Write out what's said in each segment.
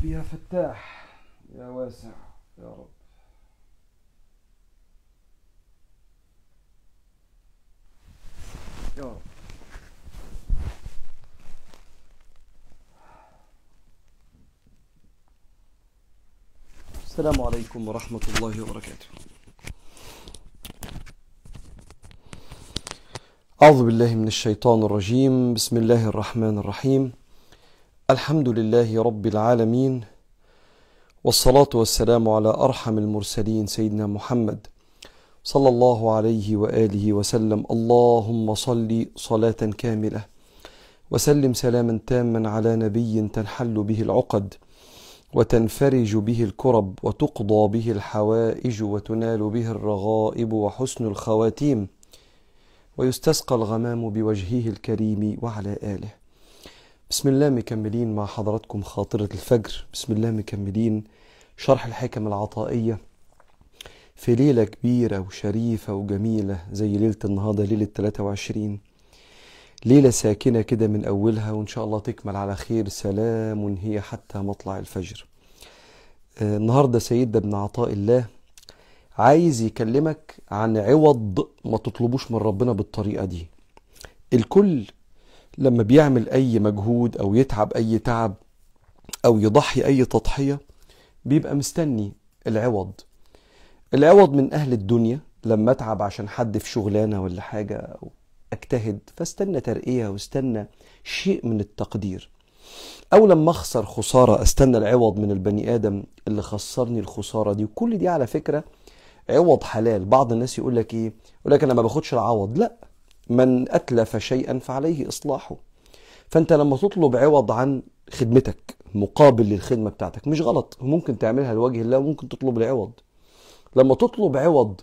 ربي يا فتاح يا واسع يا رب. يا رب. السلام عليكم ورحمة الله وبركاته. أعوذ بالله من الشيطان الرجيم. بسم الله الرحمن الرحيم. الحمد لله رب العالمين والصلاة والسلام على أرحم المرسلين سيدنا محمد صلى الله عليه وآله وسلم. اللهم صل صلاة كاملة وسلم سلاما تاما على نبي تنحل به العقد وتنفرج به الكرب وتقضى به الحوائج وتنال به الرغائب وحسن الخواتيم ويستسقى الغمام بوجهه الكريم وعلى آله. بسم الله مكملين مع حضراتكم خاطرة الفجر. بسم الله مكملين. شرح الحكم العطائية في ليلة كبيرة وشريفة وجميلة زي ليلة النهاردة ليلة 23 ليلة ساكنة كده من أولها وإن شاء الله تكمل على خير. سلام هي حتى مطلع الفجر. آه، النهاردة سيدنا ابن عطاء الله عايز يكلمك عن عوض ما تطلبوش من ربنا بالطريقة دي. الكل لما بيعمل أي مجهود أو يتعب أي تعب أو يضحي أي تضحية بيبقى مستني العوض. العوض من أهل الدنيا لما أتعب عشان حد في شغلانة ولا حاجة أو أجتهد فاستنى ترقية واستنى شيء من التقدير. أو لما أخسر خسارة أستنى العوض من البني آدم اللي خسرني الخسارة دي. وكل دي على فكرة عوض حلال. بعض الناس يقول لك إيه؟ يقول لك أنا ما باخدش العوض. لا. من أتلف شيئا فعليه إصلاحه. فأنت لما تطلب عوض عن خدمتك مقابل للخدمة بتاعتك مش غلط ممكن تعملها لوجه الله وممكن تطلب العوض. لما تطلب عوض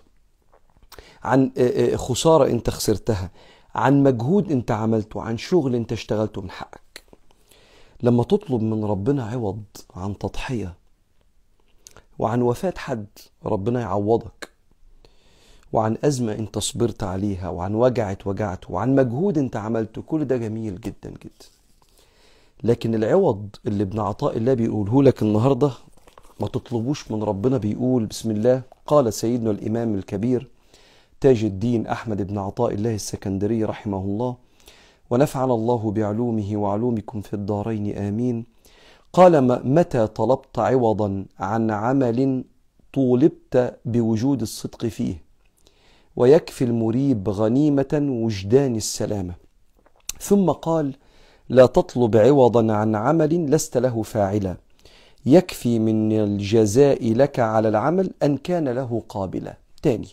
عن آه، آه، خسارة أنت خسرتها عن مجهود أنت عملته عن شغل أنت اشتغلته من حقك. لما تطلب من ربنا عوض عن تضحية وعن وفاة حد ربنا يعوضك. وعن أزمة انت صبرت عليها وعن وجع اتوجعت وعن مجهود إنت عملته كل ده جميل جدا جدا. لكن العوض اللي ابن عطاء الله بيقوله لك النهاردة ما تطلبوش من ربنا بيقول بسم الله. قال سيدنا الإمام الكبير تاج الدين أحمد بن عطاء الله السكندري رحمه الله ونفعنا الله بعلومه وعلومكم في الدارين آمين. قال متى طلبت عوضا عن عمل طولبت بوجود الصدق فيه؟ ويكفي المريب غنيمة وجدان السلامة. ثم قال لا تطلب عوضا عن عمل لست له فاعلا. يكفي من الجزاء لك على العمل أن كان له قابلا. تاني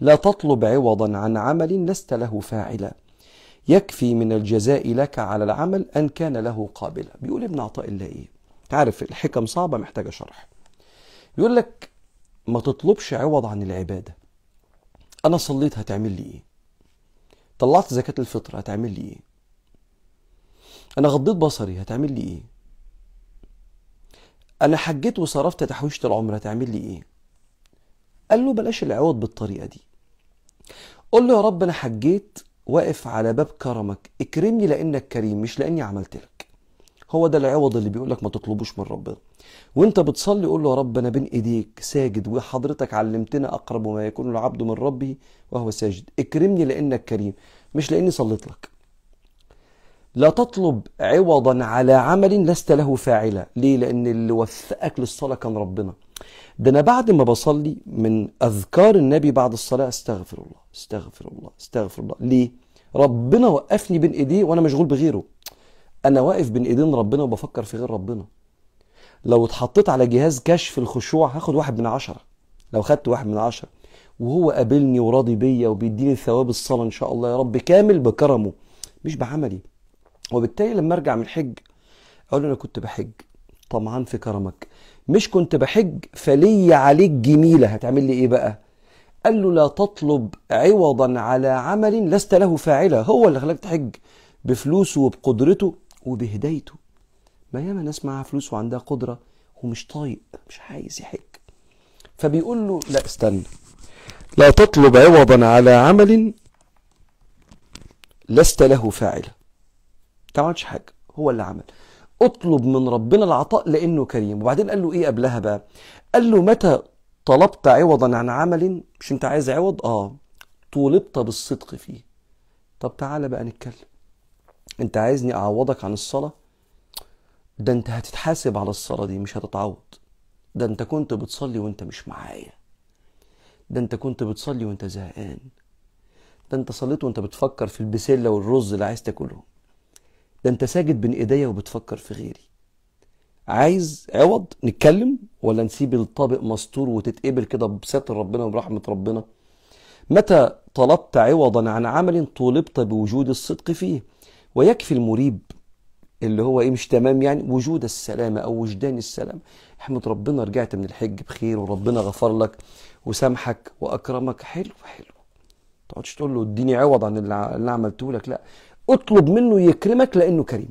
لا تطلب عوضا عن عمل لست له فاعلا. يكفي من الجزاء لك على العمل أن كان له قابلا. بيقول ابن عطاء الله إيه؟ تعرف الحكم صعبة محتاجة شرح. بيقول لك ما تطلبش عوض عن العبادة. أنا صليت هتعمل لي إيه؟ طلعت زكاة الفطر هتعمل لي إيه؟ أنا غضيت بصري هتعمل لي إيه؟ أنا حجيت وصرفت تحويشة العمر هتعمل لي إيه؟ قال له بلاش العوض بالطريقة دي. قول له يا رب أنا حجيت واقف على باب كرمك اكرمني لأنك كريم مش لأني عملت لك. هو ده العوض اللي بيقول لك ما تطلبوش من ربنا. وانت بتصلي قول له يا رب أنا بين إيديك ساجد وحضرتك علمتنا أقرب ما يكون العبد من ربه وهو ساجد. اكرمني لأنك كريم مش لأني صليت لك. لا تطلب عوضا على عمل لست له فاعلا. ليه؟ لأن اللي وفقك للصلاة كان ربنا. ده أنا بعد ما بصلي من أذكار النبي بعد الصلاة أستغفر الله أستغفر الله أستغفر الله. ليه؟ ربنا وقفني بين إيديه وأنا مشغول بغيره. أنا واقف بين إيدين ربنا وبفكر في غير ربنا. لو اتحطيت على جهاز كشف الخشوع هاخد واحد من عشرة. لو خدت واحد من عشرة. وهو قابلني وراضي بيا وبيديني ثواب الصلاة إن شاء الله يا رب كامل بكرمه مش بعملي. وبالتالي لما أرجع من الحج أقول له أنا كنت بحج. طمعان في كرمك. مش كنت بحج فلي عليك جميلة. هتعمل لي إيه بقى؟ قال له لا تطلب عوضا على عمل لست له فاعلا. هو اللي خلاك تحج بفلوسه وبقدرته. وبهدايته. ما ياما ناس معاها فلوس وعندها قدرة ومش طايق مش عايز يحج. فبيقول له لا استنى. لا تطلب عوضا على عمل لست له فاعلا. ما عملتش حاجة هو اللي عمل. اطلب من ربنا العطاء لأنه كريم. وبعدين قال له إيه قبلها بقى؟ قال له متى طلبت عوضا عن عمل؟ مش أنت عايز عوض؟ آه. طولبت بالصدق فيه. طب تعالى بقى نتكلم. انت عايزني اعوضك عن الصلاة؟ ده انت هتتحاسب على الصلاة دي مش هتتعوض. ده انت كنت بتصلي وانت مش معايا. ده انت كنت بتصلي وانت زهقان. ده انت صليت وانت بتفكر في البسلة والرز اللي عايز تاكلهم. ده انت ساجد بين ايديا وبتفكر في غيري. عايز عوض؟ نتكلم؟ ولا نسيب الطابق مستور وتتقبل كده بستر ربنا وبرحمة ربنا؟ متى طلبت عوضا عن عمل طولبت بوجود الصدق فيه؟ ويكفي المريب اللي هو إيه مش تمام يعني وجود السلامة أو وجدان السلام أحمد ربنا رجعت من الحج بخير وربنا غفر لك وسامحك وأكرمك. حلو حلو. تقعدش تقول له اديني عوض عن اللي عملته لك. لا اطلب منه يكرمك لأنه كريم.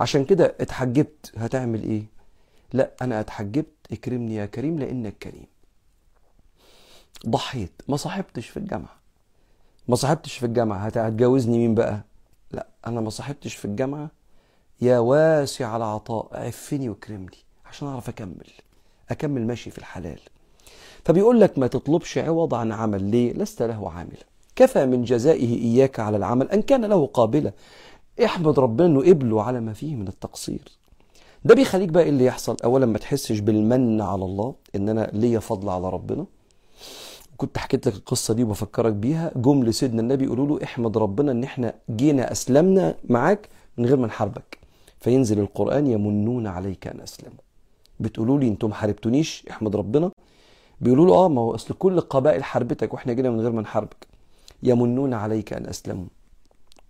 عشان كده اتحجبت. هتعمل إيه؟ لا أنا اتحجبت. اكرمني يا كريم لأنك كريم. ضحيت. ما صاحبتش في الجامعة. ما صاحبتش في الجامعة. هت- هتجوزني مين بقى؟ لا أنا ما صاحبتش في الجامعة. يا واسع العطاء عفني واكرمني عشان أعرف أكمل. أكمل ماشي في الحلال. فبيقول لك ما تطلبش عوض عن عمل. ليه؟ لست له عاملا كفى من جزائه إياك على العمل أن كان له قابلا احمد ربنا إنه قبله على ما فيه من التقصير. ده بيخليك بقى إيه اللي يحصل؟ اولا ما تحسش بالمن على الله إن أنا ليا فضل على ربنا. كنت حكيت لك القصة دي وبفكرك بيها. جم لسيدنا النبي يقولوا له احمد ربنا إن إحنا جينا أسلمنا معاك من غير ما نحاربك. فينزل القرآن يمنون عليك أن أسلموا بتقولوا لي أنتم ما حاربتونيش احمد ربنا بيقولوا له آه ما هو أصل كل القبائل حاربتك وإحنا جينا من غير ما نحاربك يمنون عليك أن أسلموا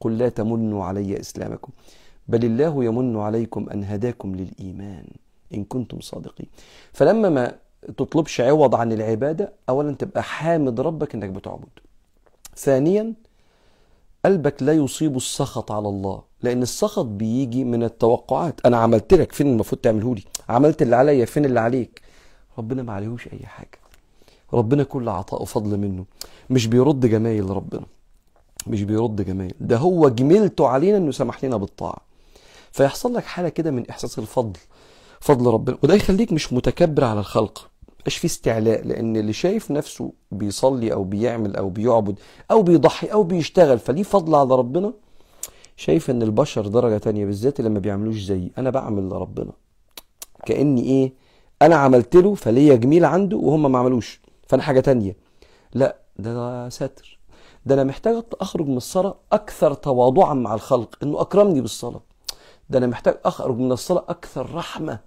قل لا تمنوا علي إسلامكم بل الله يمن عليكم أن هداكم للإيمان إن كنتم صادقين فلما ما تطلبش عوض عن العبادة اولا تبقى حامد ربك إنك بتعبد. ثانيا قلبك لا يصيب السخط على الله لأن السخط بيجي من التوقعات. أنا عملت لك فين المفروض تعمله لي؟ عملت اللي عليا فين اللي عليك؟ ربنا ما عليهوش أي حاجة. ربنا كل عطاء وفضل منه. مش بيرد جمايل ربنا. مش بيرد جمايل. ده هو جميلته علينا إنه سمح لنا بالطاعة. فيحصل لك حالة كده من إحساس الفضل. فضل ربنا. وده يخليك مش متكبر على الخلق. مش في استعلاء لأن اللي شايف نفسه بيصلي أو بيعمل أو بيعبد أو بيضحي أو بيشتغل فليه فضل على ربنا؟ شايف إن البشر درجة تانية بالذات لما بيعملوش زيي أنا بعمل لربنا. كأني إيه؟ أنا عملت له فليا جميل عنده وهم ما عملوش. فأنا حاجة تانية. لا ده, ستر. ده أنا محتاج أخرج من الصلاة أكثر تواضعا مع الخلق إنه أكرمني بالصلاة. ده أنا محتاج أخرج من الصلاة أكثر رحمة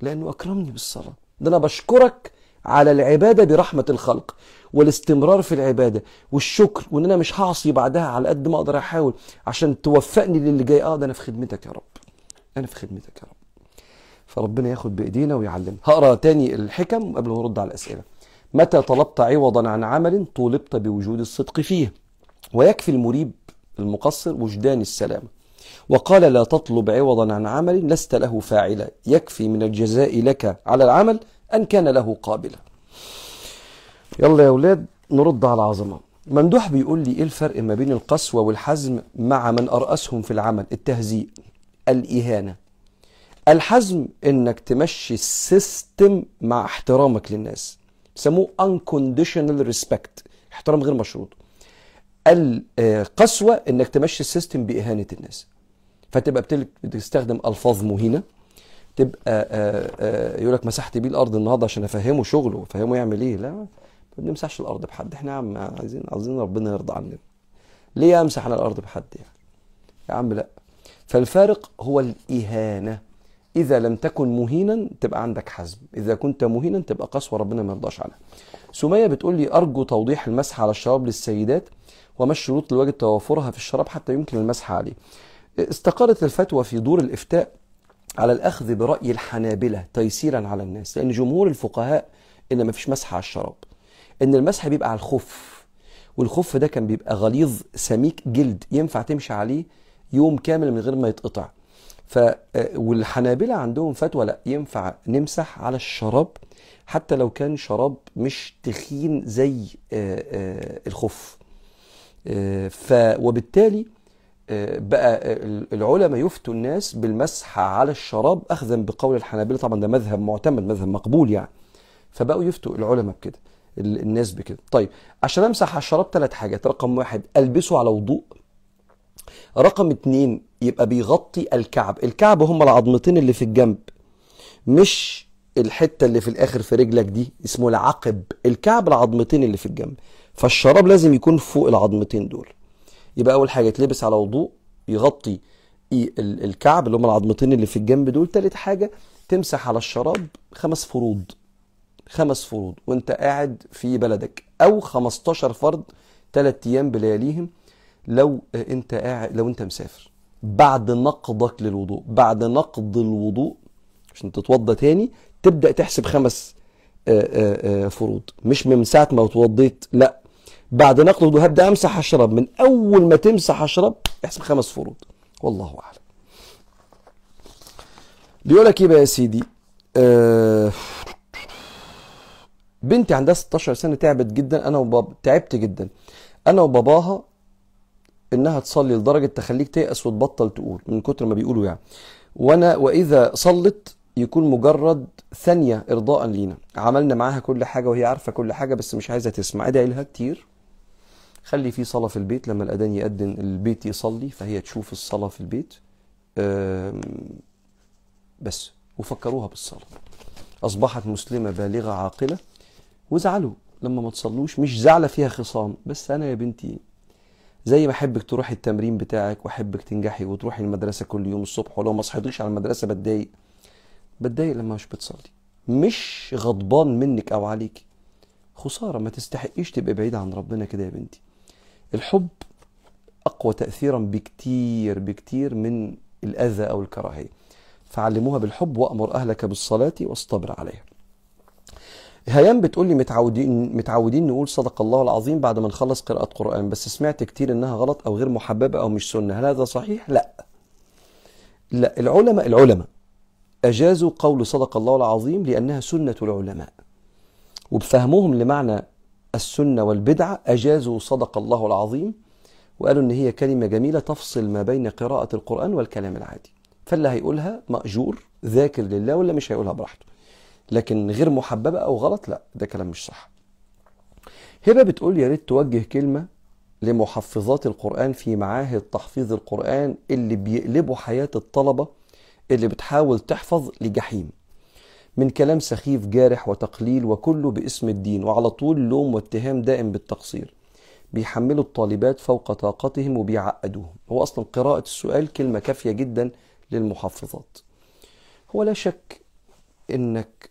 لأنه أكرمني بالصلاة. ده أنا بشكرك على العبادة برحمة الخلق والاستمرار في العبادة والشكر وإن أنا مش هعصي بعدها على قد ما أقدر أحاول عشان توفقني للي جاي. آه ده أنا في خدمتك يا رب. أنا في خدمتك يا رب. فربنا ياخد بإيدينا ويعلمنا. هقرأ تاني الحكم قبل ما ارد على الأسئلة. متى طلبت عوضا عن عمل طولبت بوجود الصدق فيه؟ ويكفي المريب المقصر وجدان السلامه وقال لا تطلب عوضا عن عمل لست له فاعلا. يكفي من الجزاء لك على العمل أن كان له قابلا. يلا يا أولاد نرد على العظمة. ممدوح بيقول لي إيه الفرق ما بين القسوة والحزم مع من أرأسهم في العمل؟ التهزيء الإهانة. الحزم إنك تمشي السيستم مع احترامك للناس. بيسموه unconditional respect احترام غير مشروط. القسوه إنك تمشي السيستم بإهانة الناس. فتبقى بتستخدم ألفاظ مهينة. تبقى آه، آه، يقول لك مسحت بيه الأرض النهارده عشان أفهمه شغله. أفهمه يعمل إيه؟ لا ما بنمسحش الأرض بحد. إحنا عم عايزين عايزين ربنا يرضى عننا. ليه امسح أنا الأرض بحد يعني؟ يا عم لا. فالفارق هو الإهانة. إذا لم تكن مهينا تبقى عندك حزم. إذا كنت مهينا تبقى قسوة ربنا ما يرضاش عنها. سمية بتقول لي أرجو توضيح المسح على الشراب للسيدات وما الشروط واجب توافرها في الشراب حتى يمكن المسح عليه. استقرت الفتوى في دور الإفتاء على الأخذ برأي الحنابلة تيسيرا على الناس لأن جمهور الفقهاء إن ما فيش مسح على الشراب إن المسح بيبقى على الخف والخف ده كان بيبقى غليظ سميك جلد ينفع تمشي عليه يوم كامل من غير ما يتقطع. ف والحنابلة عندهم فتوى لا ينفع نمسح على الشراب حتى لو كان شراب مش تخين زي آه، آه، الخف آه، ف وبالتالي آه، بقى العلماء يفتوا الناس بالمسح على الشراب اخذا بقول الحنابلة. طبعا ده مذهب معتمد مذهب مقبول يعني. فبقوا يفتوا العلماء بكده ال- الناس بكده. طيب عشان أمسح على الشراب ثلاث حاجات. رقم واحد ألبسه على وضوء. رقم اتنين يبقى بيغطي الكعب. الكعب هم العظمتين اللي في الجنب مش الحتة اللي في الآخر في رجلك دي اسمه العقب. الكعب العظمتين اللي في الجنب. فالشراب لازم يكون فوق العظمتين دول. يبقى أول حاجة يتلبس على وضوء يغطي الكعب اللي هم العظمتين اللي في الجنب دول. تالت حاجة تمسح على الشراب خمس فروض. خمس فروض. وانت قاعد في بلدك. أو 15 فرض ثلاث أيام بلياليهم لو انت قاعد لو انت مسافر. بعد نقضك للوضوء. بعد نقض الوضوء عشان تتوضى تاني تبدأ تحسب خمس آه، آه، آه، فروض. مش من ساعة ما اتوضيت لأ. بعد الوضوء هبدا أمسح الشراب من أول ما تمسح الشراب احسب خمس فروض. والله أعلم. بيقول لك إيه بقى يا سيدي؟ آه بنتي عندها 16 سنة تعبت جدا. أنا وبابا تعبت جدا. أنا وباباها إنها تصلي لدرجة تخليك تيأس وتبطل تقول من كتر ما بيقولوا يعني. وأنا وإذا صلت يكون مجرد ثانية ارضاء لينا. عملنا معاها كل حاجة وهي عارفة كل حاجة بس مش عايزة تسمع. أدعي لها كتير. خلي في صلاة في البيت لما الأذان يأذن البيت يصلي فهي تشوف الصلاة في البيت بس وفكروها بالصلاة. أصبحت مسلمة بالغة عاقلة وزعلوا. لما ما تصلوش مش زعلة فيها خصام بس أنا يا بنتي زي ما أحبك تروحي التمرين بتاعك وأحبك تنجحي وتروحي المدرسة كل يوم الصبح ولو ما صحيتيش على المدرسة بتضايق. بتضايق لما مش بتصلي. مش غضبان منك أو عليك خسارة ما تستحقيش تبقى بعيدة عن ربنا كده يا بنتي. الحب أقوى تأثيرا بكتير بكتير من الأذى أو الكراهية. فعلموها بالحب وأمر أهلك بالصلاة واصطبر عليها. هيام بتقول لي متعودين متعودين نقول صدق الله العظيم بعد ما نخلص قراءة قرآن بس سمعت كتير إنها غلط أو غير محببة أو مش سنة. هل هذا صحيح؟ لا. لا العلماء العلماء أجازوا قول صدق الله العظيم لأنها سنة العلماء. وبفهمهم لمعنى السنة والبدعة أجازوا صدق الله العظيم وقالوا إن هي كلمة جميلة تفصل ما بين قراءة القرآن والكلام العادي. فاللي هيقولها مأجور ذاكر لله ولا مش هيقولها براحته. لكن غير محببة أو غلط لا ده كلام مش صح. هبة بتقول يا ريت توجه كلمة لمحفظات القرآن في معاهد تحفيظ القرآن اللي بيقلبوا حياة الطلبة اللي بتحاول تحفظ لجحيم. من كلام سخيف جارح وتقليل وكله باسم الدين وعلى طول لوم واتهام دائم بالتقصير. بيحملوا الطالبات فوق طاقتهم وبيعقدوهم. هو أصلا قراءة السؤال كلمة كافية جدا للمحفظات. هو لا شك إنك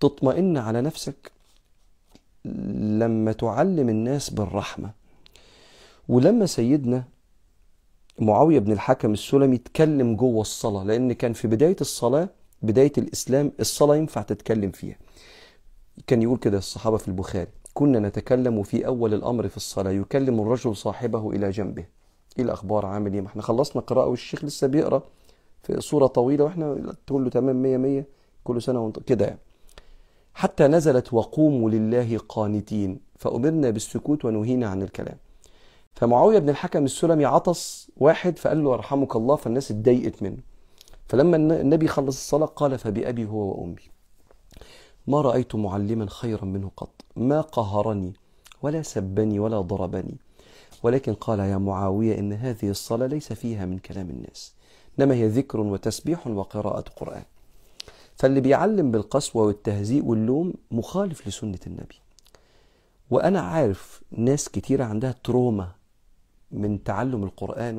تطمئن على نفسك لما تعلم الناس بالرحمة. ولما سيدنا معاوية بن الحكم السلمي اتكلم جوه الصلاة لأن كان في بداية الصلاة بداية الإسلام الصلاة ينفع تتكلم فيها. كان يقول كده الصحابة في البخاري كنا نتكلم في أول الأمر في الصلاة يكلم الرجل صاحبه إلى جنبه. إيه الأخبار؟ عامل إيه؟ ما إحنا خلصنا قراءة والشيخ لسه بيقرأ في صورة طويلة وإحنا تقول له تمام مية مية كل سنة وانت كده يعني. حتى نزلت وقوموا لله قانتين فأمرنا بالسكوت ونهينا عن الكلام. فمعاوية بن الحكم السلمي عطس واحد فقال له يرحمك الله فالناس اتضايقت منه. فلما النبي خلص الصلاة قال فبأبي هو وأمي. ما رأيت معلما خيرا منه قط. ما قهرني ولا سبني ولا ضربني. ولكن قال يا معاوية إن هذه الصلاة ليس فيها من كلام الناس. إنما هي ذكر وتسبيح وقراءة قرآن. فاللي بيعلم بالقسوة والتهزيء واللوم مخالف لسنة النبي. وأنا عارف ناس كتيرة عندها تروما من تعلم القرآن.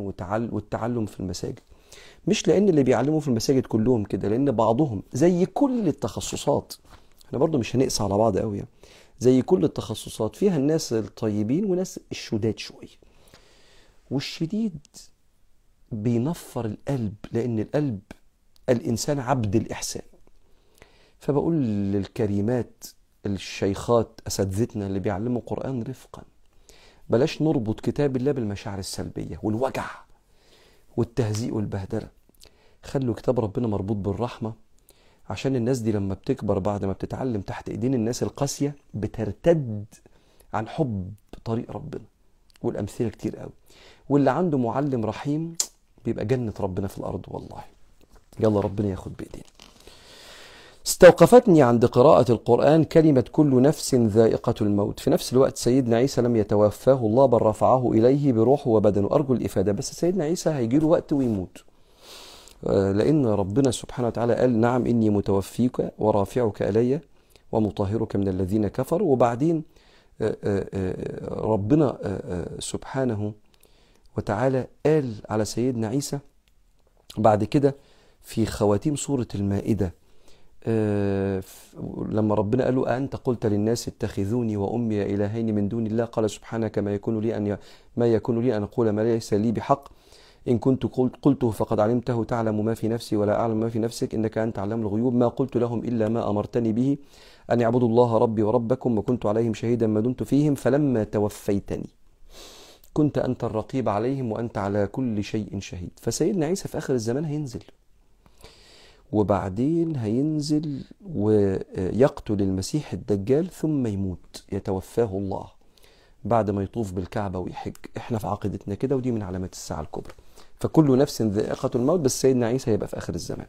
والتعلم في المساجد. مش لأن اللي بيعلموا في المساجد كلهم كده لأن بعضهم زي كل التخصصات إحنا برضو مش هنقسى على بعض قوي يعني. زي كل التخصصات فيها الناس الطيبين وناس الشداد شوية والشديد بينفر القلب لأن القلب الإنسان عبد الإحسان فبقول للكريمات الشيخات أساتذتنا اللي بيعلموا قرآن رفقا بلاش نربط كتاب الله بالمشاعر السلبية والوجع والتهزيء والبهدلة. خلوا كتاب ربنا مربوط بالرحمة عشان الناس دي لما بتكبر بعد ما بتتعلم تحت ايدين الناس القاسية بترتد عن حب طريق ربنا. والأمثلة كتير قوي. واللي عنده معلم رحيم بيبقى جنة ربنا في الأرض والله. يلا ربنا ياخد بإيدينا. استوقفتني عند قراءة القرآن كلمة كل نفس ذائقة الموت. في نفس الوقت سيدنا عيسى لم يتوفاه الله بل رفعه إليه بروحه وبدنه أرجو الإفادة بس سيدنا عيسى هيجيله وقت ويموت. آه، لأن ربنا سبحانه وتعالى قال نعم إني متوفيك ورافعك إلي ومطهرك من الذين كفروا. وبعدين آه، آه، ربنا سبحانه وتعالى قال على سيدنا عيسى بعد كده في خواتيم سورة المائدة لما ربنا قال له أنت قلت للناس اتخذوني وأمي إلهين من دون الله؟ قال سبحانك ما يكون لي أن ما يكون لي أن أقول ما ليس لي بحق. إن كنت قلت قلته فقد علمته. تعلم ما في نفسي ولا أعلم ما في نفسك. إنك أنت علام الغيوب. ما قلت لهم إلا ما أمرتني به أن يعبدوا الله ربي وربكم وكنت عليهم شهيدا ما دمت فيهم فلما توفيتني. كنت أنت الرقيب عليهم وأنت على كل شيء شهيد. فسيدنا عيسى في آخر الزمان هينزل. وبعدين هينزل ويقتل المسيح الدجال ثم يموت يتوفاه الله بعد ما يطوف بالكعبة ويحج. إحنا في عقيدتنا كده ودي من علامات الساعة الكبرى. فكل نفس ذائقة الموت بس سيدنا عيسى هيبقى في آخر الزمان.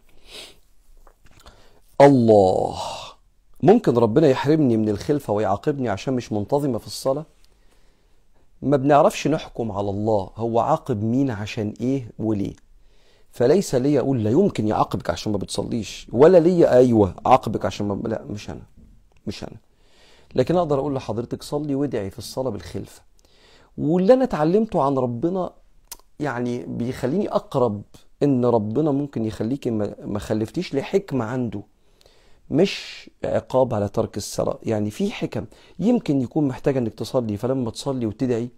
الله. ممكن ربنا يحرمني من الخلفة ويعاقبني عشان مش منتظمة في الصلاة؟ ما بنعرفش نحكم على الله. هو عاقب مين عشان إيه وليه؟ فليس لي أقول لا يمكن يعاقبك عشان ما بتصليش ولا لي أيوه عاقبك عشان ما لا مش أنا مش أنا. لكن أقدر أقول لحضرتك صلي وادعي في الصلاة بالخلفة. واللي أنا اتعلمته عن ربنا يعني بيخليني أقرب إن ربنا ممكن يخليكي ما خلفتيش لحكمة عنده مش عقاب على ترك الصلاة. يعني في حكم يمكن يكون محتاجه إنك تصلي فلما تصلي وتدعي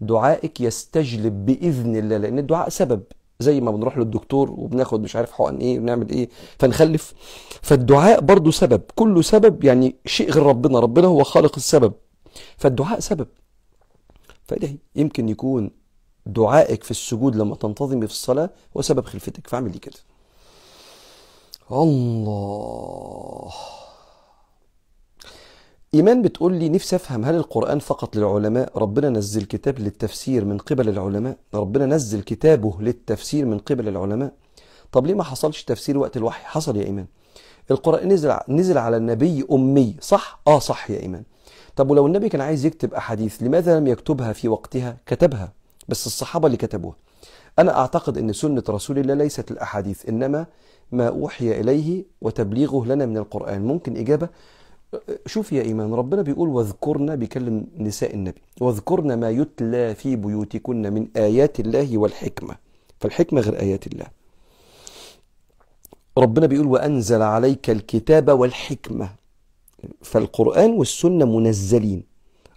دعائك يستجلب بإذن الله لأن الدعاء سبب. زي ما بنروح للدكتور وبناخد مش عارف حقن إيه ونعمل إيه فنخلف. فالدعاء برضو سبب كله سبب يعني شيء غير ربنا ربنا هو خالق السبب. فالدعاء سبب. فادعي يمكن يكون دعائك في السجود لما تنتظمي في الصلاة هو سبب خلفتك. فاعملي كده. الله. إيمان بتقول لي نفسي أفهم هل القرآن فقط للعلماء؟ ربنا نزل كتاب للتفسير من قبل العلماء. ربنا نزل كتابه للتفسير من قبل العلماء. طب ليه ما حصلش تفسير وقت الوحي؟ حصل يا إيمان. القرآن نزل نزل على النبي أمي. صح؟ آه صح يا إيمان. طب ولو النبي كان عايز يكتب أحاديث لماذا لم يكتبها في وقتها؟ كتبها بس الصحابة اللي كتبوها. أنا أعتقد أن سنة رسول الله ليست الأحاديث إنما ما أوحي إليه وتبليغه لنا من القرآن. ممكن إجابة شوف يا إيمان ربنا بيقول واذكرنا بيكلم نساء النبي واذكرنا ما يتلى في بيوتكن من آيات الله والحكمة. فالحكمة غير آيات الله. ربنا بيقول وأنزل عليك الكتاب والحكمة. فالقرآن والسنة منزلين.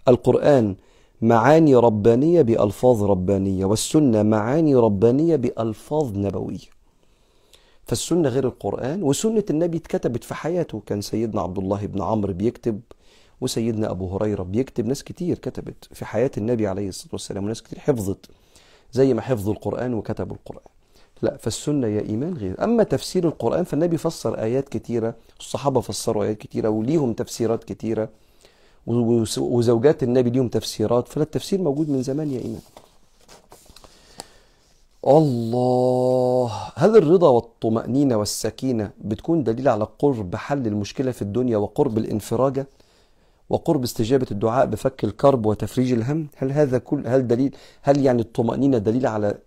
القرآن معاني ربانية بألفاظ ربانية والسنة معاني ربانية بألفاظ نبوية. فالسنة غير القرآن وسنة النبي اتكتبت في حياته. كان سيدنا عبد الله بن عمرو بيكتب وسيدنا أبو هريرة بيكتب. ناس كتير كتبت في حياة النبي عليه الصلاة والسلام وناس كتير حفظت زي ما حفظوا القرآن وكتبوا القرآن. لا فالسنة يا إيمان غير. أما تفسير القرآن فالنبي فسر آيات كتيرة الصحابة فسروا آيات كتيرة وليهم تفسيرات كتيرة وزوجات النبي ليهم تفسيرات. فلا التفسير موجود من زمان يا إيمان. الله. هل الرضا والطمأنينة والسكينة بتكون دليل على قرب حل المشكلة في الدنيا وقرب الانفراجة وقرب استجابة الدعاء بفك الكرب وتفريج الهم؟ هل هذا كل هل دليل هل يعني الطمأنينة دليل على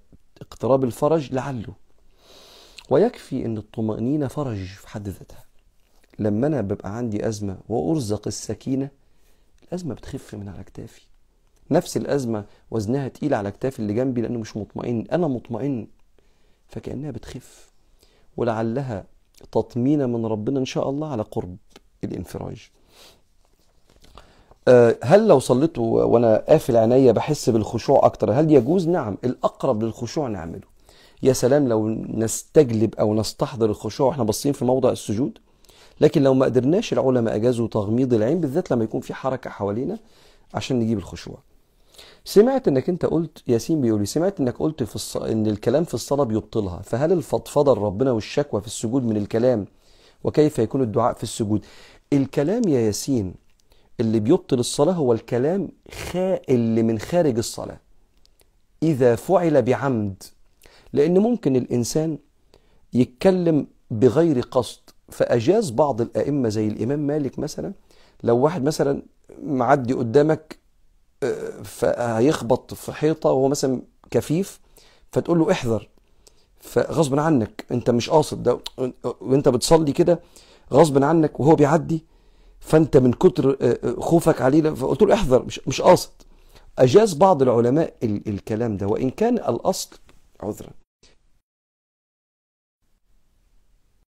اقتراب الفرج؟ لعله. ويكفي إن الطمأنينة فرج في حد ذاتها. لما أنا ببقى عندي أزمة وأرزق السكينة الأزمة بتخف من على كتافي. نفس الأزمة وزنها تقيل على كتافي اللي جنبي لأنه مش مطمئن. أنا مطمئن. فكأنها بتخف. ولعلها تطمينة من ربنا إن شاء الله على قرب الانفراج. أه، هل لو صليت وأنا قافل عينيا بحس بالخشوع أكتر؟ هل يجوز؟ نعم. الأقرب للخشوع نعمله. يا سلام لو نستجلب أو نستحضر الخشوع. وإحنا باصين في موضع السجود. لكن لو ما قدرناش العلماء أجازوا تغميض العين بالذات لما يكون في حركة حوالينا عشان نجيب الخشوع. سمعت إنك أنت قلت ياسين بيقول لي سمعت إنك قلت في الص... إن الكلام في الصلاة بيبطلها فهل الفضفضة لربنا والشكوى في السجود من الكلام؟ وكيف يكون الدعاء في السجود؟ الكلام يا ياسين اللي بيبطل الصلاة هو الكلام خا... اللي من خارج الصلاة. إذا فعل بعمد لأن ممكن الإنسان يتكلم بغير قصد فأجاز بعض الأئمة زي الإمام مالك مثلا لو واحد مثلا معدي قدامك فهيخبط في حيطة وهو مثلا كفيف فتقول له احذر فغصب عنك انت مش قاصد ده وانت بتصلي كده غصب عنك وهو بيعدي فانت من كتر آه، آه، خوفك عليه فقلت له احذر مش مش قاصد. أجاز بعض العلماء ال- الكلام ده وإن كان الأصل عذرا.